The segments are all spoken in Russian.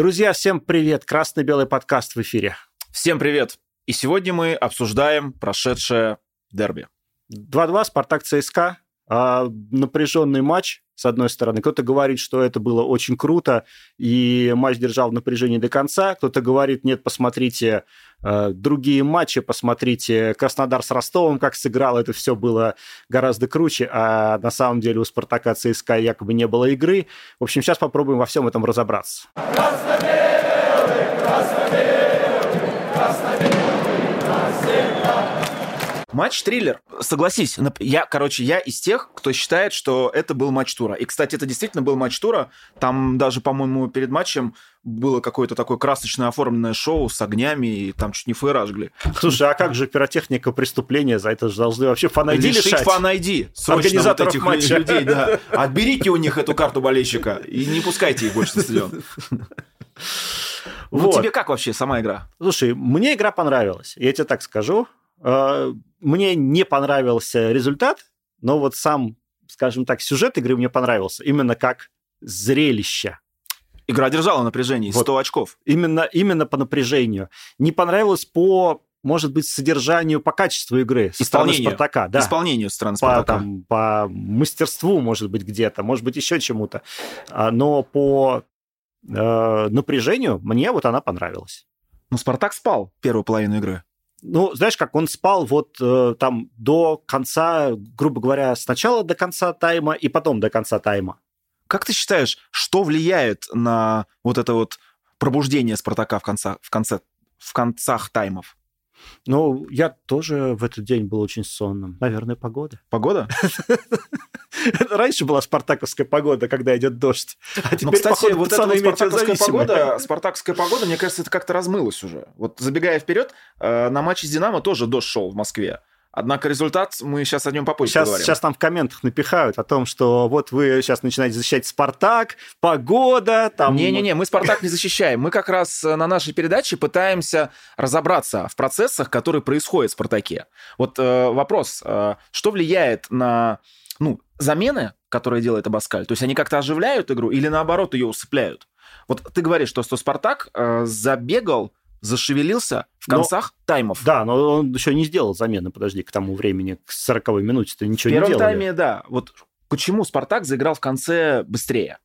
Друзья, всем привет! Красный-белый подкаст в эфире. Всем привет! И сегодня мы обсуждаем прошедшее дерби. 2-2, Спартак ЦСКА. А, напряженный матч, с одной стороны. Кто-то говорит, что это было очень круто, и матч держал в напряжении до конца. Кто-то говорит, нет, посмотрите э, другие матчи, посмотрите Краснодар с Ростовом, как сыграл, это все было гораздо круче, а на самом деле у Спартака ЦСКА якобы не было игры. В общем, сейчас попробуем во всем этом разобраться. Красно-белый, красно-белый, красно-белый. Матч-триллер. Согласись, я, короче, я из тех, кто считает, что это был матч тура. И, кстати, это действительно был матч тура. Там даже, по-моему, перед матчем было какое-то такое красочное оформленное шоу с огнями, и там чуть не фейра жгли. Слушай, а как же пиротехника преступления? За это же должны вообще фан-айди лишить лишать. фан-айди. Организаторов вот этих матча. людей, да. Отберите у них эту карту болельщика и не пускайте их больше на стадион. Ну, вот. тебе как вообще сама игра? Слушай, мне игра понравилась. Я тебе так скажу. Мне не понравился результат, но вот сам, скажем так, сюжет игры мне понравился. Именно как зрелище. Игра держала напряжение, 100 вот. очков. Именно, именно по напряжению. Не понравилось по может быть, содержанию, по качеству игры со стороны Спартака. Да. Исполнению со стороны Спартака. По, там, по мастерству, может быть, где-то, может быть, еще чему-то. А, но по э, напряжению мне вот она понравилась. Ну, Спартак спал первую половину игры ну, знаешь, как он спал вот э, там до конца, грубо говоря, сначала до конца тайма и потом до конца тайма. Как ты считаешь, что влияет на вот это вот пробуждение Спартака в, конце, в, конце, в концах таймов? Ну, я тоже в этот день был очень сонным. Наверное, погода. Погода? Раньше была спартаковская погода, когда идет дождь. А ну, теперь, Но, кстати, походу, вот эта вот спартаковская погода, спартаковская погода, мне кажется, это как-то размылось уже. Вот забегая вперед, э, на матче с Динамо тоже дождь шел в Москве. Однако результат мы сейчас о нем попозже сейчас, поговорим. Сейчас там в комментах напихают о том, что вот вы сейчас начинаете защищать Спартак, погода, там... Не-не-не, мы Спартак не защищаем. Мы как раз э, на нашей передаче пытаемся разобраться в процессах, которые происходят в Спартаке. Вот э, вопрос, э, что влияет на ну, замены, которые делает Абаскаль? То есть они как-то оживляют игру или наоборот ее усыпляют? Вот ты говоришь, что, что Спартак э, забегал зашевелился в концах но, таймов. Да, но он еще не сделал замены, подожди, к тому времени, к 40-й минуте-то ничего в не делал. В первом тайме, да. Вот почему Спартак заиграл в конце быстрее?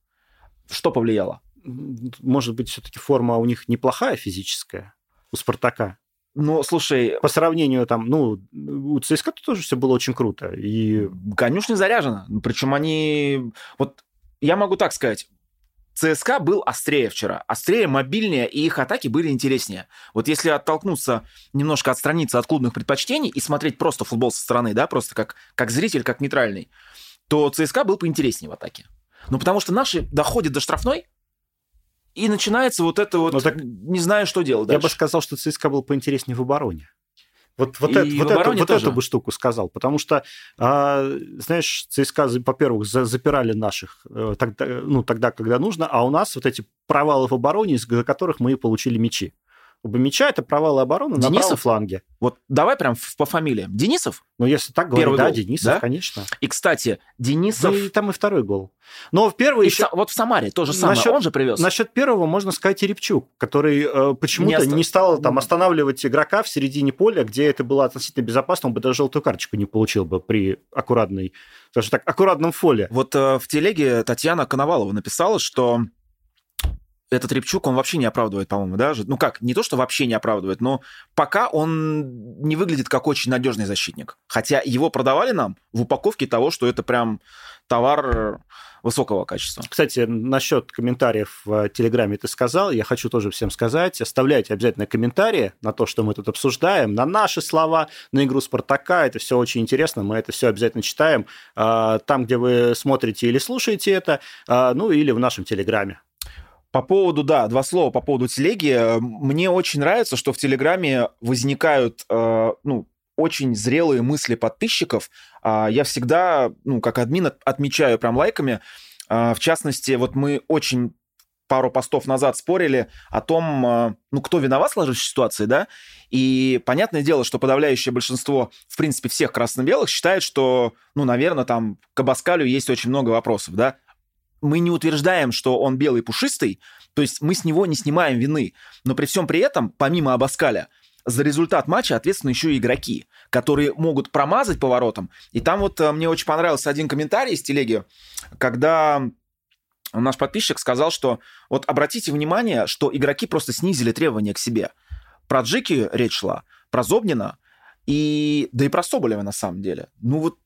Что повлияло? Может быть, все-таки форма у них неплохая физическая, у Спартака. Ну, слушай... По сравнению там, ну, у ЦСКА тоже все было очень круто. И... Конюшня заряжена. Причем они... Вот я могу так сказать, ЦСКА был острее вчера. Острее, мобильнее, и их атаки были интереснее. Вот если оттолкнуться, немножко отстраниться от клубных предпочтений и смотреть просто футбол со стороны, да, просто как, как зритель, как нейтральный, то ЦСКА был поинтереснее в атаке. Ну, потому что наши доходят до штрафной, и начинается вот это вот, ну, так, не знаю, что делать Я бы сказал, что ЦСКА был поинтереснее в обороне. Вот, вот, это, вот, это, вот эту бы штуку сказал. Потому что, а, знаешь, ЦСКА, во-первых, запирали наших э, тогда, ну, тогда, когда нужно, а у нас вот эти провалы в обороне, из-за которых мы и получили мячи. Оба мяча это провалы обороны Денисов? на правом фланге. Вот давай прям по фамилиям. Денисов? Ну, если так говорить, Первый да, гол, Денисов, да? конечно. И, кстати, Денисов... Ну, и там и второй гол. Но в первый еще... вот в Самаре тоже самое, насчет, он же привез. Насчет первого можно сказать и Репчук, который э, почему-то не, оста... не стал там останавливать игрока в середине поля, где это было относительно безопасно, он бы даже желтую карточку не получил бы при аккуратной, скажем так, аккуратном фоле. Вот э, в телеге Татьяна Коновалова написала, что этот Репчук, он вообще не оправдывает, по-моему, да? Ну как, не то, что вообще не оправдывает, но пока он не выглядит как очень надежный защитник. Хотя его продавали нам в упаковке того, что это прям товар высокого качества. Кстати, насчет комментариев в Телеграме ты сказал, я хочу тоже всем сказать, оставляйте обязательно комментарии на то, что мы тут обсуждаем, на наши слова, на игру Спартака, это все очень интересно, мы это все обязательно читаем а, там, где вы смотрите или слушаете это, а, ну или в нашем Телеграме. По поводу, да, два слова по поводу телеги. Мне очень нравится, что в Телеграме возникают, э, ну, очень зрелые мысли подписчиков. Э, я всегда, ну, как админ отмечаю прям лайками. Э, в частности, вот мы очень пару постов назад спорили о том, э, ну, кто виноват в сложившейся ситуации, да, и понятное дело, что подавляющее большинство, в принципе, всех красно-белых считает, что, ну, наверное, там к Абаскалю есть очень много вопросов, да, мы не утверждаем, что он белый пушистый, то есть мы с него не снимаем вины. Но при всем при этом, помимо Абаскаля, за результат матча ответственны еще и игроки, которые могут промазать поворотом. И там вот э, мне очень понравился один комментарий из телеги, когда наш подписчик сказал, что вот обратите внимание, что игроки просто снизили требования к себе. Про Джики речь шла, про Зобнина, и да и про Соболева на самом деле. Ну вот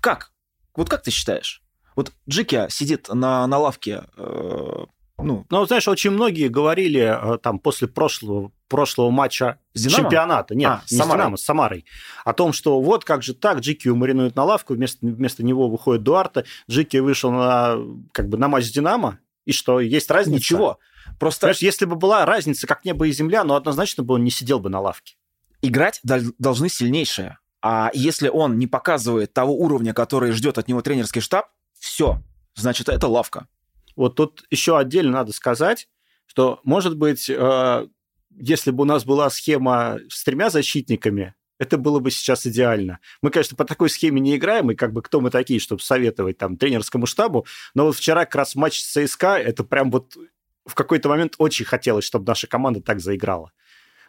как? Вот как ты считаешь? Вот Джики сидит на, на лавке э, ну, ну, знаешь, очень многие говорили э, там после прошлого, прошлого матча с чемпионата, нет, а, не с, с Динамо, с Самарой, о том, что вот как же так, Джики маринует на лавку, вместо, вместо него выходит Дуарта, Джики вышел на, как бы, на матч с Динамо, и что, есть разница? Ничего. Просто... Знаешь, если бы была разница, как небо и земля, но однозначно бы он не сидел бы на лавке. Играть должны сильнейшие. А если он не показывает того уровня, который ждет от него тренерский штаб, все, значит, это лавка. Вот тут еще отдельно надо сказать, что, может быть, э, если бы у нас была схема с тремя защитниками, это было бы сейчас идеально. Мы, конечно, по такой схеме не играем, и как бы кто мы такие, чтобы советовать там тренерскому штабу, но вот вчера как раз матч с ЦСКА, это прям вот в какой-то момент очень хотелось, чтобы наша команда так заиграла.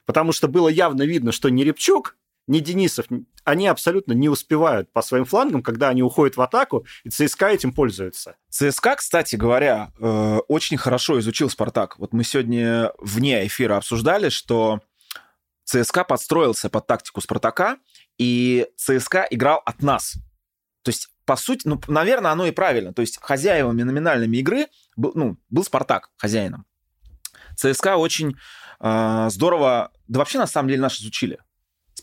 Потому что было явно видно, что не Репчук, ни Денисов, они абсолютно не успевают по своим флангам, когда они уходят в атаку, и ЦСКА этим пользуется. ЦСКА, кстати говоря, э, очень хорошо изучил «Спартак». Вот мы сегодня вне эфира обсуждали, что ЦСКА подстроился под тактику «Спартака», и ЦСКА играл от нас. То есть, по сути, ну, наверное, оно и правильно. То есть, хозяевами номинальными игры был, ну, был «Спартак» хозяином. ЦСКА очень э, здорово, да вообще, на самом деле, нас изучили.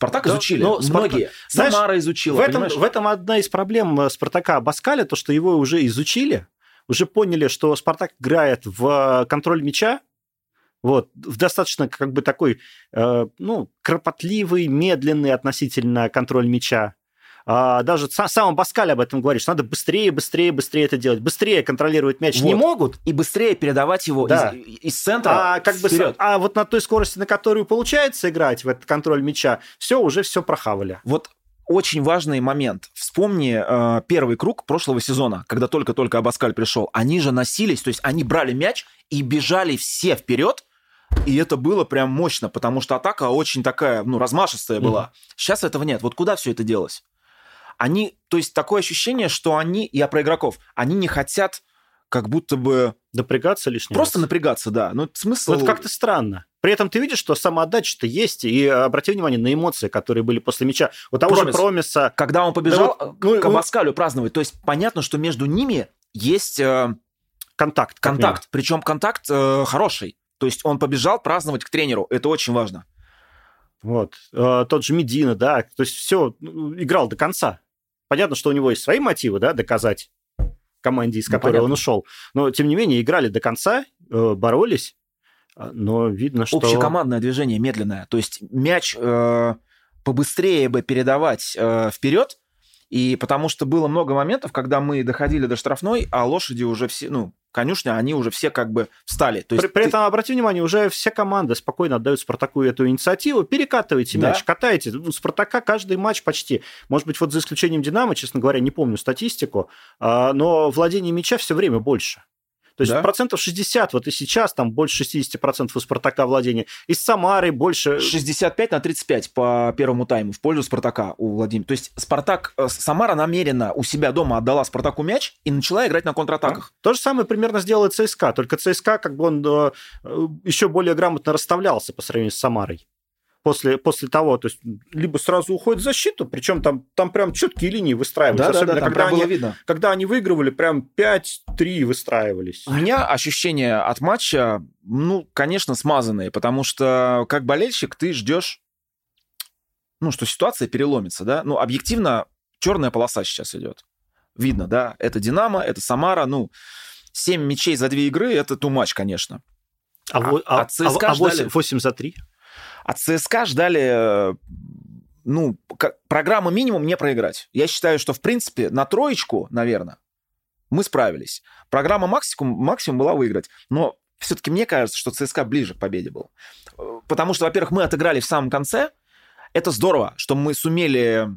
Спартак да, изучили, но многие. Знаешь, Самара изучила, в этом, в этом одна из проблем э, Спартака Баскаля, то, что его уже изучили, уже поняли, что Спартак играет в контроль мяча, вот, в достаточно как бы такой, э, ну, кропотливый, медленный относительно контроль мяча. А, даже сам Баскаль об этом говорит, что надо быстрее, быстрее, быстрее это делать. Быстрее контролировать мяч вот. не могут. И быстрее передавать его да. из, из центра а, как вперед. бы, а вот на той скорости, на которую получается играть в этот контроль мяча, все, уже все прохавали. Вот очень важный момент. Вспомни э, первый круг прошлого сезона, когда только-только Абаскаль пришел. Они же носились, то есть они брали мяч и бежали все вперед, и это было прям мощно, потому что атака очень такая, ну, размашистая была. Mm-hmm. Сейчас этого нет. Вот куда все это делось? Они, то есть такое ощущение, что они, я про игроков, они не хотят как будто бы... Напрягаться лишний Просто раз. напрягаться, да. Ну, смысл... Вот как-то странно. При этом ты видишь, что самоотдача-то есть, и обрати внимание на эмоции, которые были после мяча. Вот того Промис. же Промиса... Когда он побежал да, вот, ну, к Абаскалю праздновать, то есть понятно, что между ними есть... Э, контакт. Контакт. Причем контакт э, хороший. То есть он побежал праздновать к тренеру. Это очень важно. Вот. Э, тот же Медина, да. То есть все, ну, играл до конца. Понятно, что у него есть свои мотивы, да, доказать команде, из ну, которой ну, он ушел. Но, тем не менее, играли до конца, э, боролись, а, но видно, что... Общекомандное движение медленное. То есть мяч э, побыстрее бы передавать э, вперед, и потому что было много моментов, когда мы доходили до штрафной, а лошади уже все, ну, конюшня, они уже все как бы встали. То есть при, при ты... этом, обрати внимание, уже все команды спокойно отдают Спартаку эту инициативу, перекатывайте да. мяч, катайте. У Спартака каждый матч почти, может быть, вот за исключением Динамо, честно говоря, не помню статистику, а, но владение мяча все время больше. То есть да? процентов 60, вот и сейчас там больше 60% у Спартака владения. Из Самары больше... 65 на 35 по первому тайму в пользу Спартака у Владимира. То есть Спартак, э, Самара намеренно у себя дома отдала Спартаку мяч и начала играть на контратаках. Да. То же самое примерно сделает ЦСКА, только ЦСКА как бы он э, еще более грамотно расставлялся по сравнению с Самарой после, после того, то есть либо сразу уходит в защиту, причем там, там прям четкие линии выстраивались. Да, Особенно, да, да, когда, они, было видно. когда они выигрывали, прям 5-3 выстраивались. У меня ощущения от матча, ну, конечно, смазанные, потому что как болельщик ты ждешь, ну, что ситуация переломится, да? Ну, объективно, черная полоса сейчас идет. Видно, да? Это Динамо, это Самара, ну, 7 мячей за две игры, это ту матч, конечно. А, а, а, а, а 8, 8 за 3? От ЦСКА ждали ну, программа минимум не проиграть. Я считаю, что, в принципе, на троечку, наверное, мы справились. Программа максимум, максимум была выиграть. Но все-таки мне кажется, что ЦСКА ближе к победе был. Потому что, во-первых, мы отыграли в самом конце. Это здорово, что мы сумели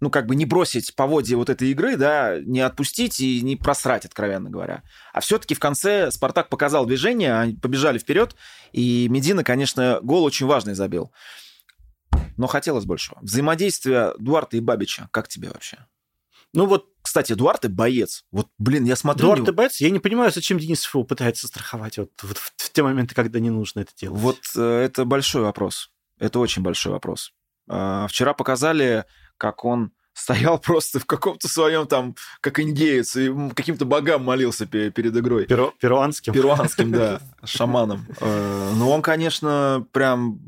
ну, как бы не бросить поводья вот этой игры, да, не отпустить и не просрать, откровенно говоря. А все-таки в конце Спартак показал движение, они побежали вперед, и Медина, конечно, гол очень важный забил. Но хотелось большего. Взаимодействие Дуарта и Бабича, как тебе вообще? Ну вот, кстати, Дуарте боец. Вот, блин, я смотрю... Дуарте боец? Я не понимаю, зачем Денисов его пытается страховать вот, вот в, в те моменты, когда не нужно это делать. Вот э, это большой вопрос. Это очень большой вопрос. Э, вчера показали как он стоял просто в каком-то своем там, как индеец, и каким-то богам молился перед игрой. Перу, перуанским? Перуанским, да, шаманом. Э, ну, он, конечно, прям...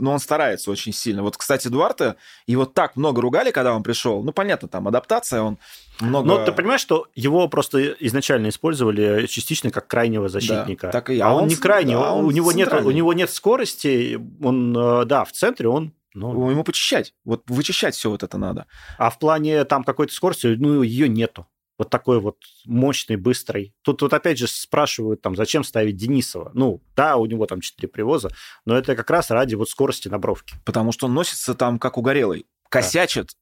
Ну, он старается очень сильно. Вот, кстати, Дуарте, его так много ругали, когда он пришел. Ну, понятно, там адаптация, он много... Но ты понимаешь, что его просто изначально использовали частично как крайнего защитника. Да, так и я. А он, он не крайний, да, он у, него нет, у него нет скорости, он, э, да, в центре он ну, ему почищать. Вот вычищать все вот это надо. А в плане там какой-то скорости, ну, ее нету. Вот такой вот мощный, быстрый. Тут вот опять же спрашивают, там, зачем ставить Денисова. Ну, да, у него там 4 привоза, но это как раз ради вот скорости на бровке. Потому что он носится там как угорелый. Косячит. Да.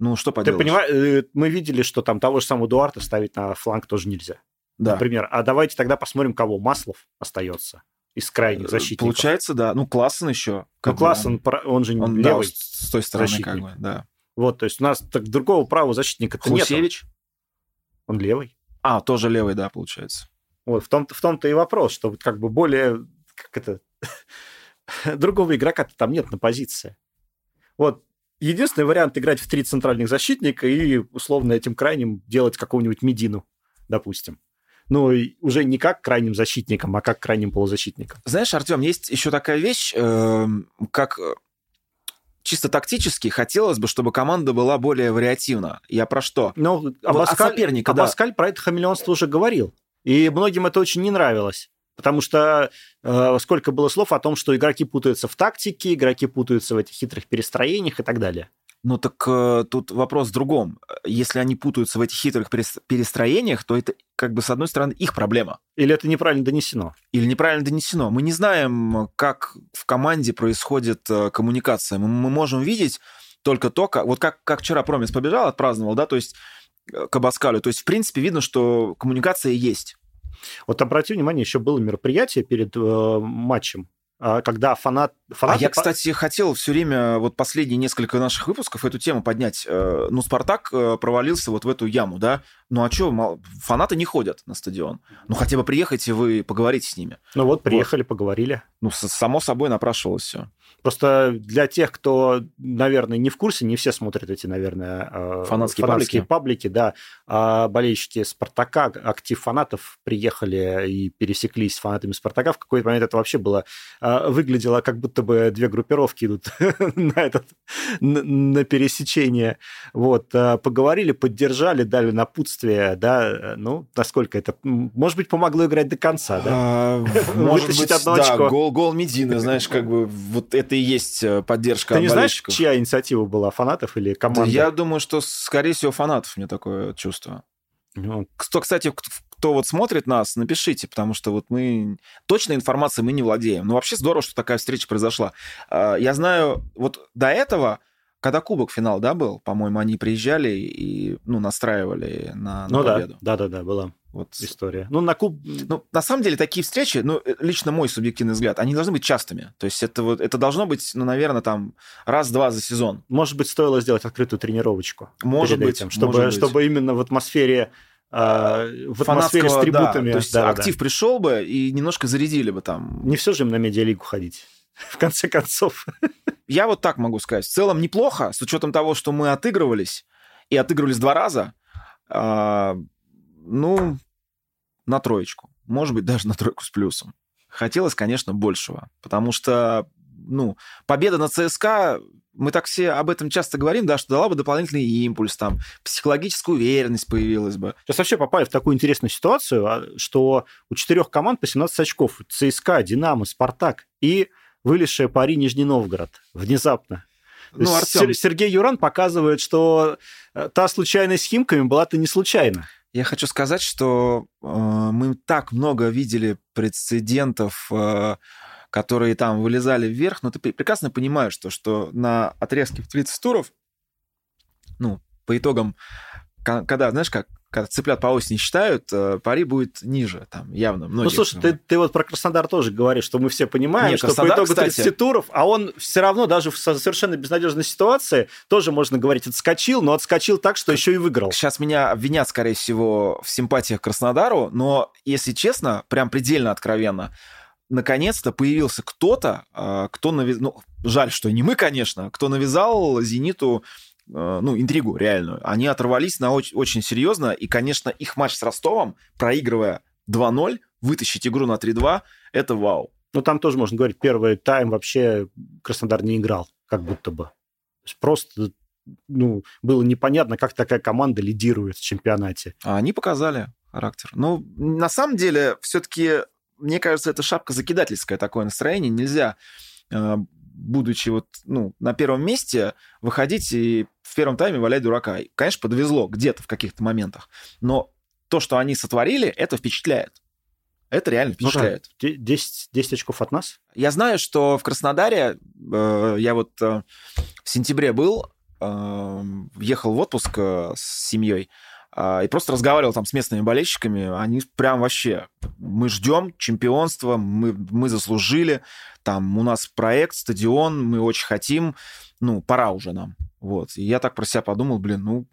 Ну, что поделать. Ты понимаешь, э, мы видели, что там того же самого Дуарта ставить на фланг тоже нельзя. Да. Например. А давайте тогда посмотрим, кого Маслов остается из крайних э, защитников. Получается, да. Ну, Классен еще. Ну, Классен, он, он же он, левый да, с той стороны защитник. как бы, да. Вот, то есть у нас так, другого правого защитника-то нет. Хусевич? Он левый. А, тоже левый, да, получается. Вот, в том-то, в том-то и вопрос, что вот как бы более, как это, другого игрока-то там нет на позиции. Вот, единственный вариант играть в три центральных защитника и условно этим крайним делать какого-нибудь Медину, допустим ну, уже не как крайним защитником, а как крайним полузащитником. Знаешь, Артем, есть еще такая вещь, эм, как э, чисто тактически хотелось бы, чтобы команда была более вариативна. Я про что? Ну, Абаскаль, соперника, Абаскаль да. про это хамелеонство уже говорил. И многим это очень не нравилось. Потому что э, сколько было слов о том, что игроки путаются в тактике, игроки путаются в этих хитрых перестроениях и так далее. Ну так э, тут вопрос в другом. Если они путаются в этих хитрых перестроениях, то это как бы с одной стороны их проблема. Или это неправильно донесено. Или неправильно донесено. Мы не знаем, как в команде происходит э, коммуникация. Мы, мы можем видеть только то, как, вот как, как вчера Промис побежал, отпраздновал, да, то есть э, к Абаскалю. То есть, в принципе, видно, что коммуникация есть. Вот обрати внимание, еще было мероприятие перед э, матчем когда фанат... Фанаты... А я, кстати, хотел все время, вот последние несколько наших выпусков эту тему поднять. Э, ну, Спартак э, провалился вот в эту яму, да? Ну, а что, фанаты не ходят на стадион. Ну, хотя бы приехайте, вы поговорите с ними. Ну вот, приехали, вот. поговорили. Ну, само собой напрашивалось все. Просто для тех, кто, наверное, не в курсе, не все смотрят эти, наверное, э, фанатские, фанатские паблики. паблики, да. А болельщики Спартака, актив фанатов приехали и пересеклись с фанатами Спартака. В какой-то момент это вообще было а, выглядело, как будто бы две группировки идут на этот на пересечение. Вот а, поговорили, поддержали, дали напутствие, да. Ну, насколько это, может быть, помогло играть до конца, да? А, может быть, да. Гол, гол Медины, знаешь, как бы вот это и есть э, поддержка Ты не знаешь, чья инициатива была, фанатов или команды? Да, я думаю, что, скорее всего, фанатов, мне такое чувство. Ну, кто, кстати, кто вот смотрит нас, напишите, потому что вот мы... Точной информации мы не владеем. Но вообще здорово, что такая встреча произошла. А, я знаю, вот до этого когда кубок финал, да, был, по-моему, они приезжали и, ну, настраивали на, на ну, победу. да, да, да, да, была вот история. Ну, на куб... Ну, на самом деле, такие встречи, ну, э, лично мой субъективный взгляд, они должны быть частыми. То есть это вот, это должно быть, ну, наверное, там раз-два за сезон. Может быть, стоило сделать открытую тренировочку. Может быть. Этим, чтобы, может чтобы именно в атмосфере э, в атмосфере с трибутами. Да, то есть да, актив да. пришел бы и немножко зарядили бы там. Не все же им на медиалигу ходить в конце концов. Я вот так могу сказать. В целом неплохо, с учетом того, что мы отыгрывались, и отыгрывались два раза. А, ну, на троечку. Может быть, даже на тройку с плюсом. Хотелось, конечно, большего, потому что, ну, победа на ЦСКА, мы так все об этом часто говорим, да, что дала бы дополнительный импульс, там, психологическая уверенность появилась бы. Сейчас вообще попали в такую интересную ситуацию, а, что у четырех команд по 17 очков. ЦСКА, Динамо, Спартак и вылезшая пари Нижний Новгород. Внезапно. Ну, Артем... Сергей Юран показывает, что э, та случайность с Химками была-то не случайна. Я хочу сказать, что э, мы так много видели прецедентов, э, которые там вылезали вверх, но ты прекрасно понимаешь, что, что на отрезке в 30 туров ну, по итогам, когда, знаешь как, когда цыплят по осени считают, э, пари будет ниже, там, явно. Ну, слушай, ты, ты вот про Краснодар тоже говоришь, что мы все понимаем, Нет, что Краснодар, по итогу кстати... 30 туров, а он все равно даже в совершенно безнадежной ситуации тоже, можно говорить, отскочил, но отскочил так, что еще и выиграл. Сейчас меня обвинят, скорее всего, в симпатиях к Краснодару, но, если честно, прям предельно откровенно, наконец-то появился кто-то, э, кто навязал, ну, жаль, что не мы, конечно, кто навязал «Зениту» ну, интригу реальную. Они оторвались на очень, очень серьезно, и, конечно, их матч с Ростовом, проигрывая 2-0, вытащить игру на 3-2, это вау. Ну, там тоже можно говорить, первый тайм вообще Краснодар не играл, как будто бы. Просто ну, было непонятно, как такая команда лидирует в чемпионате. А они показали характер. Ну, на самом деле, все-таки, мне кажется, это шапка закидательское такое настроение. Нельзя э, будучи вот, ну, на первом месте, выходить и в первом тайме валять дурака. Конечно, подвезло где-то в каких-то моментах, но то, что они сотворили, это впечатляет. Это реально впечатляет. Ну, да. 10, 10 очков от нас. Я знаю, что в Краснодаре, э, я вот э, в сентябре был, э, ехал в отпуск э, с семьей, э, и просто разговаривал там с местными болельщиками, они прям вообще, мы ждем чемпионства, мы, мы заслужили, там у нас проект, стадион, мы очень хотим, ну, пора уже нам. Вот. И я так про себя подумал, блин, ну,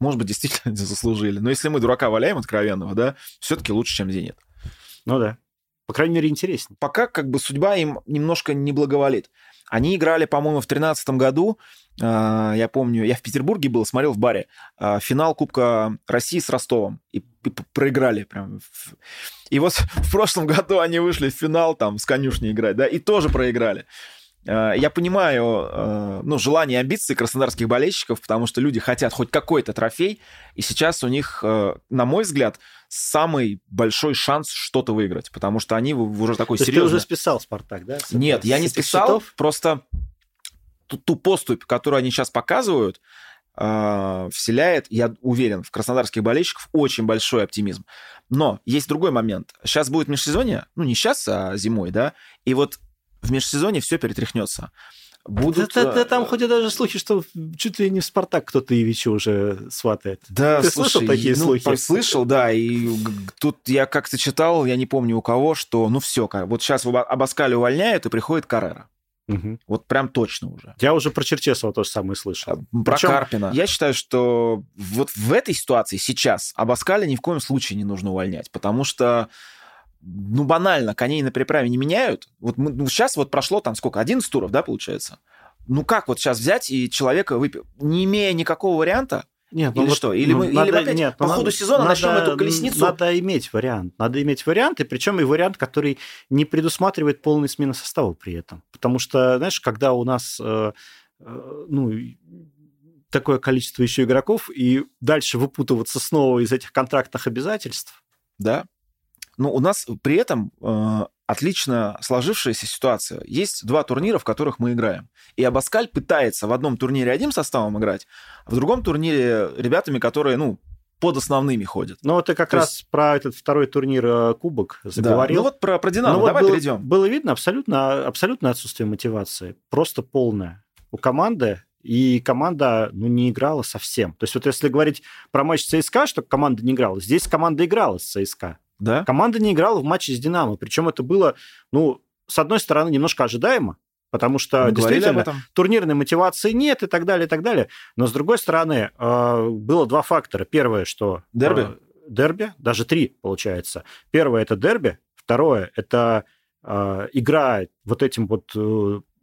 может быть, действительно заслужили. Но если мы дурака валяем откровенного, да, все-таки лучше, чем «Зенит». Ну да. По крайней мере, интереснее. Пока как бы судьба им немножко не благоволит. Они играли, по-моему, в 2013 году, э, я помню, я в Петербурге был, смотрел в баре, э, финал Кубка России с Ростовом, и, и проиграли прям. И вот в прошлом году они вышли в финал там с конюшней играть, да, и тоже проиграли. Э, я понимаю, э, ну, желание и амбиции краснодарских болельщиков, потому что люди хотят хоть какой-то трофей, и сейчас у них, э, на мой взгляд, самый большой шанс что-то выиграть, потому что они уже такой То серьезный... ты уже списал «Спартак», да? Нет, я не списал, счетов? просто ту, ту поступь, которую они сейчас показывают, вселяет, я уверен, в краснодарских болельщиков очень большой оптимизм. Но есть другой момент. Сейчас будет межсезонье, ну не сейчас, а зимой, да, и вот в межсезонье все перетряхнется. Будут... Да, да, да, там ходят даже слухи, что чуть ли не в «Спартак» кто-то Ивича уже сватает. Да, Ты слушай, слышал такие ну, слухи? Слышал, да, и тут я как-то читал, я не помню у кого, что ну все, вот сейчас Абаскали увольняют, и приходит Каррера. Угу. Вот прям точно уже. Я уже про Черчесова тоже самое слышал. А, про Причем... Карпина. Я считаю, что вот в этой ситуации сейчас Абаскаля ни в коем случае не нужно увольнять, потому что ну, банально, коней на переправе не меняют. Вот мы, ну, сейчас вот прошло там сколько, 11 туров, да, получается? Ну, как вот сейчас взять и человека выпить, не имея никакого варианта, нет, ну или вот, что? Или, ну, мы, надо, или опять нет, по ну, ходу сезона надо, начнем эту колесницу? Надо иметь вариант. Надо иметь вариант, и причем и вариант, который не предусматривает полной смены состава при этом. Потому что, знаешь, когда у нас э, э, ну, такое количество еще игроков, и дальше выпутываться снова из этих контрактных обязательств. Да. Но у нас при этом э, отлично сложившаяся ситуация. Есть два турнира, в которых мы играем. И Абаскаль пытается в одном турнире одним составом играть, а в другом турнире ребятами, которые, ну, под основными ходят. Ну, вот ты как То раз есть... про этот второй турнир э, Кубок заговорил. Да. Ну, вот про, про Динамо, ну, давай вот было, перейдем. Было видно абсолютно, абсолютно отсутствие мотивации. Просто полное. У команды и команда ну, не играла совсем. То есть вот если говорить про матч ЦСКА, что команда не играла, здесь команда играла с ЦСКА. Да? Команда не играла в матче с «Динамо». Причем это было, ну, с одной стороны, немножко ожидаемо, потому что Мы действительно турнирной мотивации нет и так далее, и так далее. Но с другой стороны, э, было два фактора. Первое, что... Дерби? Э, дерби, даже три, получается. Первое – это дерби. Второе – это э, игра вот этим вот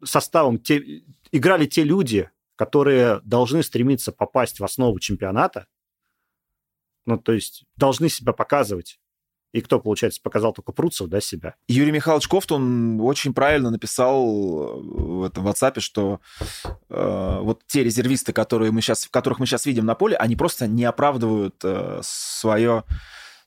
составом. Те, играли те люди, которые должны стремиться попасть в основу чемпионата, ну, то есть должны себя показывать и кто, получается, показал только Пруцев, да, себя? Юрий Михайлович Кофт, он очень правильно написал э, в этом WhatsApp, что э, вот те резервисты, которые мы сейчас, которых мы сейчас видим на поле, они просто не оправдывают э, свое,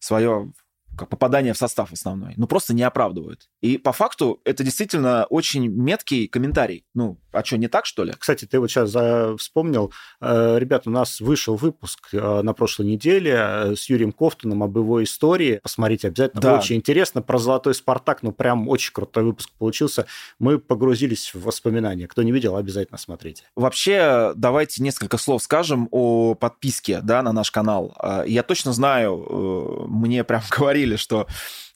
свое как попадание в состав основной, ну, просто не оправдывают. И по факту это действительно очень меткий комментарий. Ну, а что, не так, что ли? Кстати, ты вот сейчас вспомнил. Э, ребят, у нас вышел выпуск э, на прошлой неделе э, с Юрием Кофтуном об его истории. Посмотрите обязательно. Да. Очень интересно. Про «Золотой Спартак», ну, прям очень крутой выпуск получился. Мы погрузились в воспоминания. Кто не видел, обязательно смотрите. Вообще, давайте несколько слов скажем о подписке, да, на наш канал. Я точно знаю, мне прям говорили, что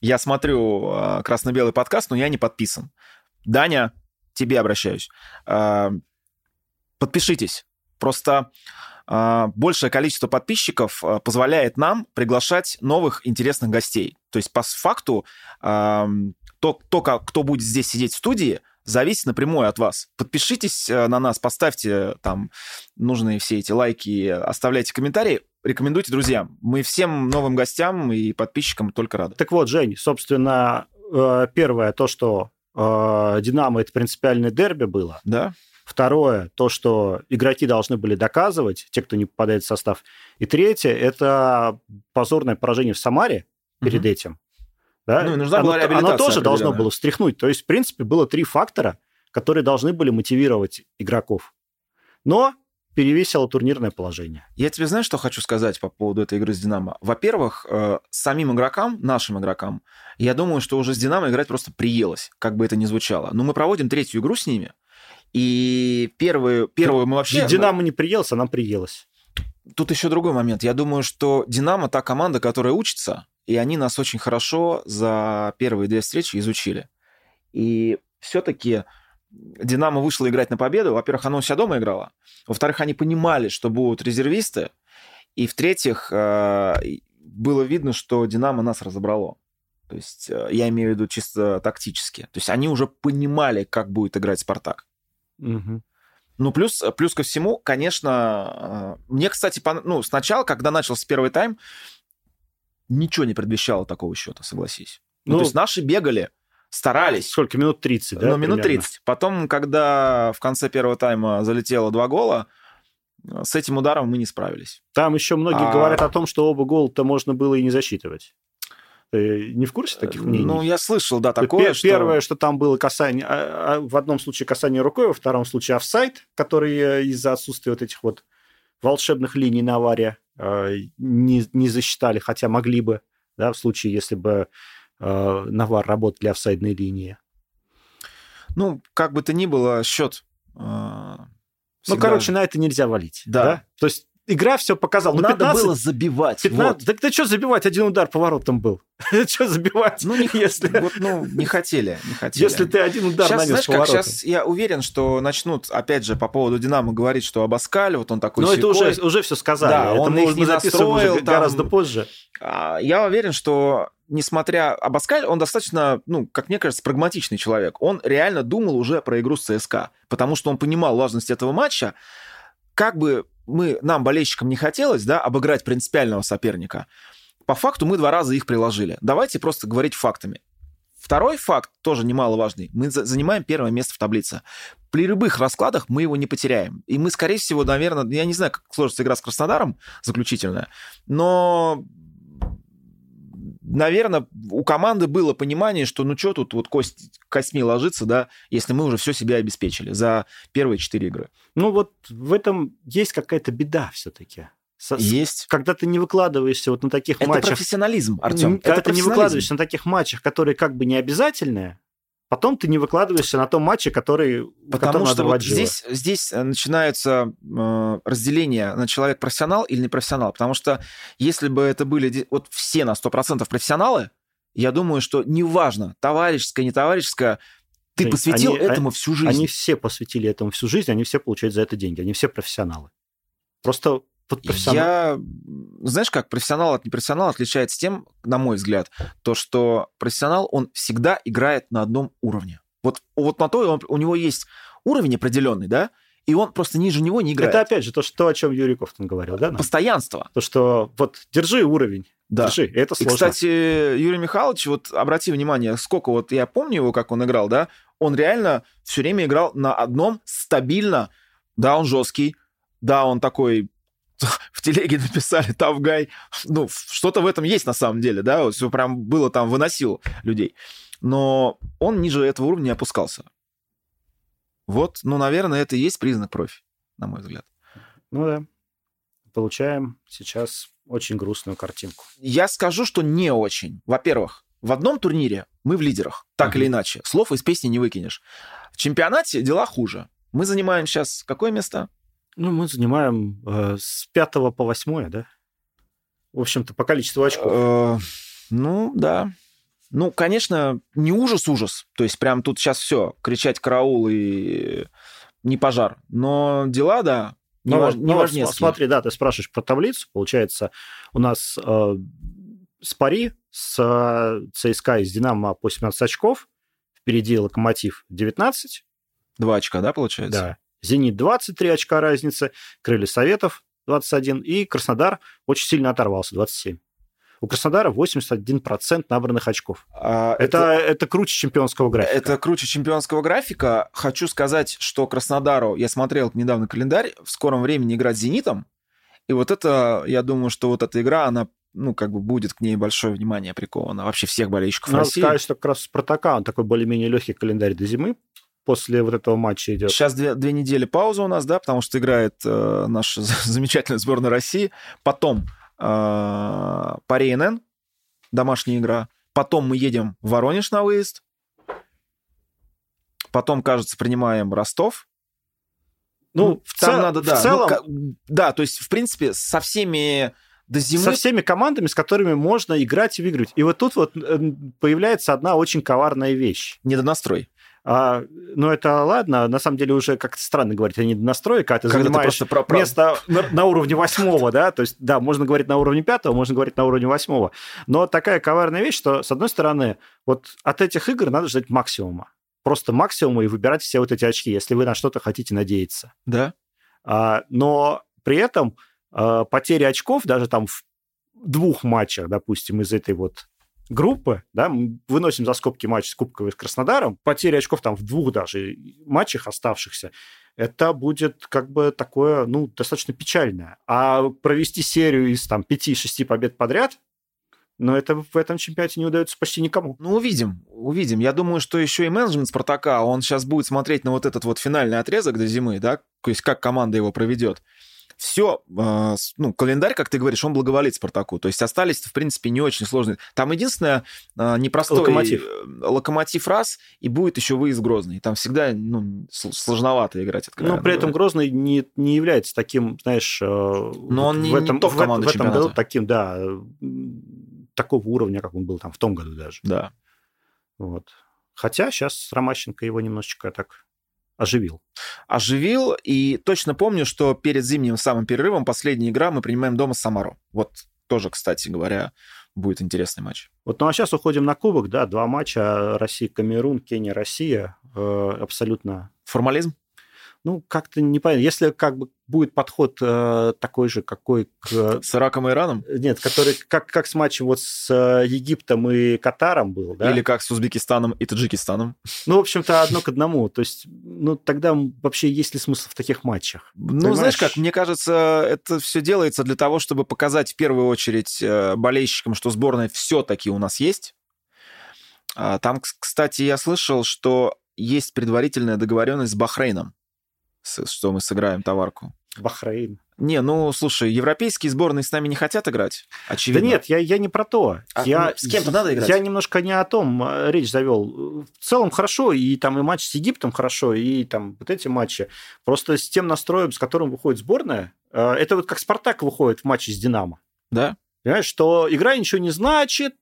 я смотрю красно-белый подкаст, но я не подписан. Даня, тебе обращаюсь. А, подпишитесь. Просто а, большее количество подписчиков а, позволяет нам приглашать новых интересных гостей. То есть по факту то, то кто будет здесь сидеть в студии, зависит напрямую от вас. Подпишитесь на нас, поставьте там нужные все эти лайки, оставляйте комментарии, рекомендуйте друзьям. Мы всем новым гостям и подписчикам только рады. Так вот, Жень, собственно, э, первое, то, что э, Динамо это принципиальное дерби было. Да. Второе, то, что игроки должны были доказывать, те, кто не попадает в состав. И третье, это позорное поражение в Самаре перед угу. этим. Да? Ну, нужна оно, была оно тоже должно было встряхнуть. То есть, в принципе, было три фактора, которые должны были мотивировать игроков. Но перевесило турнирное положение. Я тебе знаешь, что хочу сказать по поводу этой игры с «Динамо»? Во-первых, э, самим игрокам, нашим игрокам, я думаю, что уже с «Динамо» играть просто приелось, как бы это ни звучало. Но мы проводим третью игру с ними, и первую, первую мы вообще... «Динамо» не приелось, а нам приелось. Тут еще другой момент. Я думаю, что «Динамо» та команда, которая учится, и они нас очень хорошо за первые две встречи изучили. И все-таки Динамо вышло играть на победу. Во-первых, оно у себя дома играло. Во-вторых, они понимали, что будут резервисты. И в-третьих, э, было видно, что Динамо нас разобрало. То есть э, я имею в виду чисто тактически. То есть они уже понимали, как будет играть Спартак. Угу. Ну, плюс, плюс ко всему, конечно, э, мне, кстати, ну, сначала, когда начался первый тайм, ничего не предвещало такого счета, согласись. Ну, ну, то есть наши бегали, старались. Сколько? Минут 30, да? Ну, минут примерно? 30. Потом, когда в конце первого тайма залетело два гола, с этим ударом мы не справились. Там еще многие а... говорят о том, что оба гола-то можно было и не засчитывать. Ты не в курсе таких мнений? Ну, я слышал, да, такое, что... Первое, что там было касание... А, а, в одном случае касание рукой, во втором случае офсайд, который э, из-за отсутствия вот этих вот волшебных линий на авария э, не, не засчитали, хотя могли бы, да, в случае, если бы э, Навар работали офсайдной линии. Ну, как бы то ни было, счет... Э, всегда... Ну, короче, на это нельзя валить. Да. да? То есть игра все показала. Ну, Надо 15, было забивать. 15, вот. Так ты что забивать? Один удар поворотом был. что забивать? Ну, не, если... вот, ну, не хотели, не хотели. Если ты один удар сейчас, знаешь. Как, сейчас я уверен, что начнут, опять же, по поводу Динамо говорить, что Абаскаль, вот он такой Ну, это уже, уже все сказали. Да, это он мы, их не настроил. Уже там... гораздо позже. А, я уверен, что несмотря... Абаскаль, он достаточно, ну, как мне кажется, прагматичный человек. Он реально думал уже про игру с ЦСКА, потому что он понимал важность этого матча. Как бы мы, нам, болельщикам, не хотелось, да, обыграть принципиального соперника, по факту мы два раза их приложили. Давайте просто говорить фактами. Второй факт, тоже немаловажный. Мы занимаем первое место в таблице. При любых раскладах мы его не потеряем. И мы, скорее всего, наверное, я не знаю, как сложится игра с Краснодаром заключительная, но наверное, у команды было понимание, что ну что тут вот кость, костьми ложится, да, если мы уже все себе обеспечили за первые четыре игры. Ну вот в этом есть какая-то беда все-таки. Есть. Когда ты не выкладываешься вот на таких это матчах... Это профессионализм, Артем. Когда это ты не выкладываешься на таких матчах, которые как бы не обязательные, Потом ты не выкладываешься на том матче, который Потому что вот здесь, здесь э, начинается э, разделение на человек-профессионал или непрофессионал. Потому что если бы это были вот все на 100% профессионалы, я думаю, что неважно, товарищеское, не товарищеское, ты Жень, посвятил они, этому всю жизнь. Они все посвятили этому всю жизнь, они все получают за это деньги, они все профессионалы. Просто вот профессионал... Я, знаешь, как профессионал от непрофессионала отличается тем, на мой взгляд, то, что профессионал, он всегда играет на одном уровне. Вот, вот на то он, у него есть уровень определенный, да, и он просто ниже него не играет. Это опять же то, что, о чем Юрий Кофтон говорил, да? Постоянство. То, что вот держи уровень, да. держи, это сложно. И, кстати, Юрий Михайлович, вот обрати внимание, сколько вот я помню его, как он играл, да, он реально все время играл на одном стабильно, да, он жесткий, да, он такой в телеге написали Тавгай. Ну, что-то в этом есть на самом деле, да, вот все прям было там, выносил людей. Но он ниже этого уровня не опускался. Вот, ну, наверное, это и есть признак профи, на мой взгляд. Ну да. Получаем сейчас очень грустную картинку. Я скажу, что не очень. Во-первых, в одном турнире мы в лидерах, так uh-huh. или иначе. Слов из песни не выкинешь. В чемпионате дела хуже. Мы занимаем сейчас какое место? Ну, мы занимаем э, с пятого по восьмое, да? В общем-то, по количеству очков. Э, ну, да. Ну, конечно, не ужас-ужас. То есть прям тут сейчас все, кричать караул и не пожар. Но дела, да, не, ну, важ, не ну, важнее. Смотри, да, ты спрашиваешь про таблицу. Получается, у нас э, с пари с э, ЦСКА и с Динамо по 17 очков. Впереди Локомотив 19. Два очка, да, получается? Да. Зенит 23 очка разницы, Крылья Советов 21 и Краснодар очень сильно оторвался, 27. У Краснодара 81% набранных очков. А, это, это, это круче чемпионского графика. Это круче чемпионского графика. Хочу сказать, что Краснодару, я смотрел недавно календарь, в скором времени играть с «Зенитом». И вот это, я думаю, что вот эта игра, она ну, как бы будет к ней большое внимание приковано. Вообще всех болельщиков Надо России. сказать, что как раз Спартака, он такой более-менее легкий календарь до зимы после вот этого матча идет. Сейчас две, две недели пауза у нас, да, потому что играет э, наша замечательная сборная России. Потом э, Пари НН, домашняя игра. Потом мы едем в Воронеж на выезд. Потом, кажется, принимаем Ростов. Ну, ну в, цел... надо, да. В целом... Ну, да, то есть, в принципе, со всеми до зимы... Со всеми командами, с которыми можно играть и выиграть. И вот тут вот э, появляется одна очень коварная вещь. Недонастрой. А, ну, это ладно, на самом деле уже как-то странно говорить о недонастрое, когда ты когда занимаешь ты про, про... место на, на уровне восьмого, да, то есть, да, можно говорить на уровне пятого, можно говорить на уровне восьмого, но такая коварная вещь, что, с одной стороны, вот от этих игр надо ждать максимума, просто максимума и выбирать все вот эти очки, если вы на что-то хотите надеяться. Да. А, но при этом а, потери очков даже там в двух матчах, допустим, из этой вот группы, да, мы выносим за скобки матч с Кубковой с Краснодаром, потери очков там в двух даже матчах оставшихся, это будет как бы такое, ну, достаточно печальное. А провести серию из там 5-6 побед подряд, но это в этом чемпионате не удается почти никому. Ну, увидим, увидим. Я думаю, что еще и менеджмент Спартака, он сейчас будет смотреть на вот этот вот финальный отрезок до зимы, да, то есть как команда его проведет все, а, ну, календарь, как ты говоришь, он благоволит Спартаку. То есть остались, в принципе, не очень сложные. Там единственное, а, непростой локомотив. Э, локомотив раз, и будет еще выезд Грозный. Там всегда ну, сложновато играть. Но при этом Грозный не, не является таким, знаешь, э, Но он не, в этом, не топ в, в этом году таким, да, такого уровня, как он был там в том году даже. Да. Вот. Хотя сейчас Ромащенко его немножечко так оживил. Оживил, и точно помню, что перед зимним самым перерывом последняя игра мы принимаем дома Самару. Вот тоже, кстати говоря, будет интересный матч. Вот, ну а сейчас уходим на кубок, да, два матча Россия-Камерун, Кения-Россия, э, абсолютно... Формализм? Ну, как-то непонятно. Если как бы будет подход э, такой же, какой к... С Ираком и Ираном? Нет, который как, как с матчем вот с э, Египтом и Катаром был, да? Или как с Узбекистаном и Таджикистаном? Ну, в общем-то, одно к одному. То есть, ну, тогда вообще есть ли смысл в таких матчах? Ну, Понимаешь? знаешь как, мне кажется, это все делается для того, чтобы показать в первую очередь э, болельщикам, что сборная все-таки у нас есть. А, там, кстати, я слышал, что есть предварительная договоренность с Бахрейном что мы сыграем товарку. Бахрейн. Не, ну, слушай, европейские сборные с нами не хотят играть, очевидно. Да нет, я, я не про то. А, я, ну, с кем-то надо играть? Я немножко не о том э, речь завел. В целом хорошо, и там и матч с Египтом хорошо, и там вот эти матчи. Просто с тем настроем, с которым выходит сборная, э, это вот как Спартак выходит в матче с Динамо. Да? Понимаешь, что игра ничего не значит,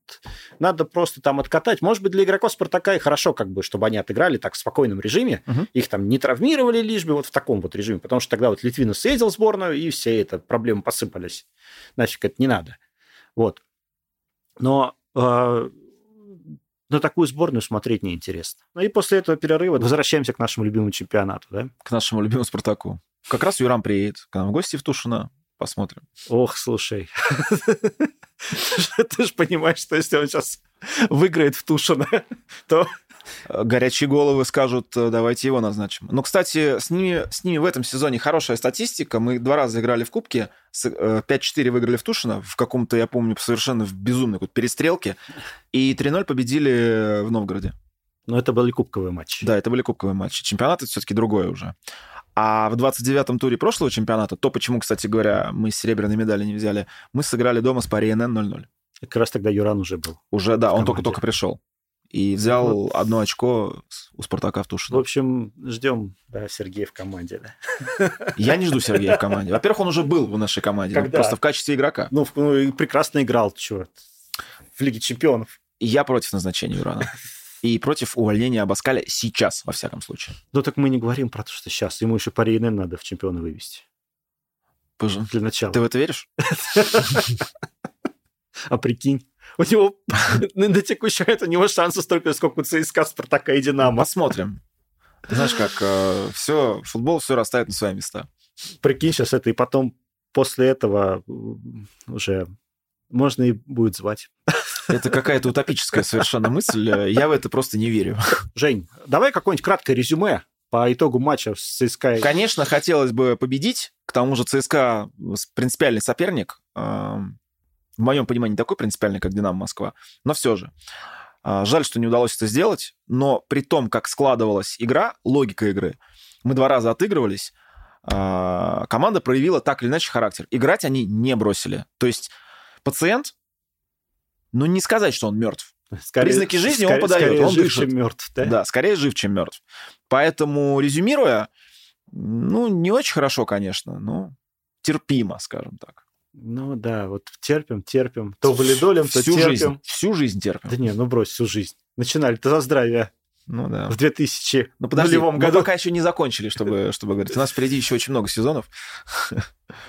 надо просто там откатать. Может быть, для игроков Спартака и хорошо, как бы, чтобы они отыграли так в спокойном режиме, uh-huh. их там не травмировали лишь бы вот в таком вот режиме, потому что тогда вот Литвинов съездил в сборную, и все это проблемы посыпались. Нафиг это не надо. Вот. Но э, на такую сборную смотреть неинтересно. Ну и после этого перерыва возвращаемся к нашему любимому чемпионату, да? К нашему любимому Спартаку. Как раз Юрам приедет к нам в гости в Тушино. Посмотрим. Ох, слушай. Ты же понимаешь, что если он сейчас выиграет в Тушино, то Горячие головы скажут, давайте его назначим. Но, кстати, с ними, с ними в этом сезоне хорошая статистика. Мы два раза играли в Кубке, 5-4 выиграли в Тушино, в каком-то, я помню, совершенно в безумной какой-то перестрелке, и 3-0 победили в Новгороде. Но это были кубковые матчи. Да, это были кубковые матчи. Чемпионат это все-таки другое уже. А в 29-м туре прошлого чемпионата, то, почему, кстати говоря, мы серебряные медали не взяли, мы сыграли дома с Пари НН 0-0. Как раз тогда Юран уже был. Уже, да, он только-только пришел. И взял вот. одно очко у Спартака в Тушино. В общем, ждем да, Сергея в команде. Да. Я не жду Сергея в команде. Во-первых, он уже был в нашей команде. Когда? Просто в качестве игрока. Ну, ну прекрасно играл, черт. В Лиге чемпионов. И я против назначения Юрана и против увольнения Абаскаля сейчас, во всяком случае. Ну так мы не говорим про то, что сейчас. Ему еще по РНН надо в чемпионы вывести. Боже. Для начала. Ты в это веришь? А прикинь, у него на текущий момент у него шансы столько, сколько у ЦСКА, Спартака и Динамо. Посмотрим. Ты знаешь, как э, все, футбол все расставит на свои места. Прикинь сейчас это, и потом после этого уже можно и будет звать. Это какая-то утопическая совершенно мысль. Я в это просто не верю. Жень, давай какое-нибудь краткое резюме по итогу матча с ЦСКА. Конечно, хотелось бы победить. К тому же ЦСКА принципиальный соперник. В моем понимании не такой принципиальный, как Динамо Москва. Но все же. А, жаль, что не удалось это сделать. Но при том, как складывалась игра, логика игры, мы два раза отыгрывались, а, команда проявила так или иначе характер. Играть они не бросили. То есть пациент ну, не сказать, что он мертв. Скорее, Признаки жизни скорее, он подает, скорее он жив, дышит. чем мертв, да? Да, скорее жив, чем мертв. Поэтому, резюмируя, ну, не очень хорошо, конечно, но терпимо, скажем так. Ну да, вот терпим, терпим. То валидолем, то всю терпим. Жизнь, всю жизнь терпим. Да не, ну брось, всю жизнь. Начинали-то за здравие. Ну да. В 2000 ну, подожди, нулевом году. Мы пока еще не закончили, чтобы, чтобы говорить. У нас впереди еще очень много сезонов.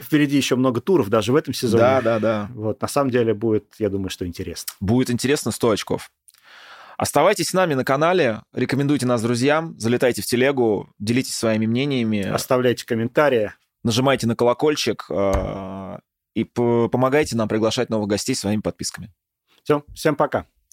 Впереди еще много туров, даже в этом сезоне. Да, да, да. Вот, на самом деле будет, я думаю, что интересно. Будет интересно 100 очков. Оставайтесь с нами на канале, рекомендуйте нас друзьям, залетайте в телегу, делитесь своими мнениями. Оставляйте комментарии. Нажимайте на колокольчик э, и помогайте нам приглашать новых гостей своими подписками. Все, всем пока.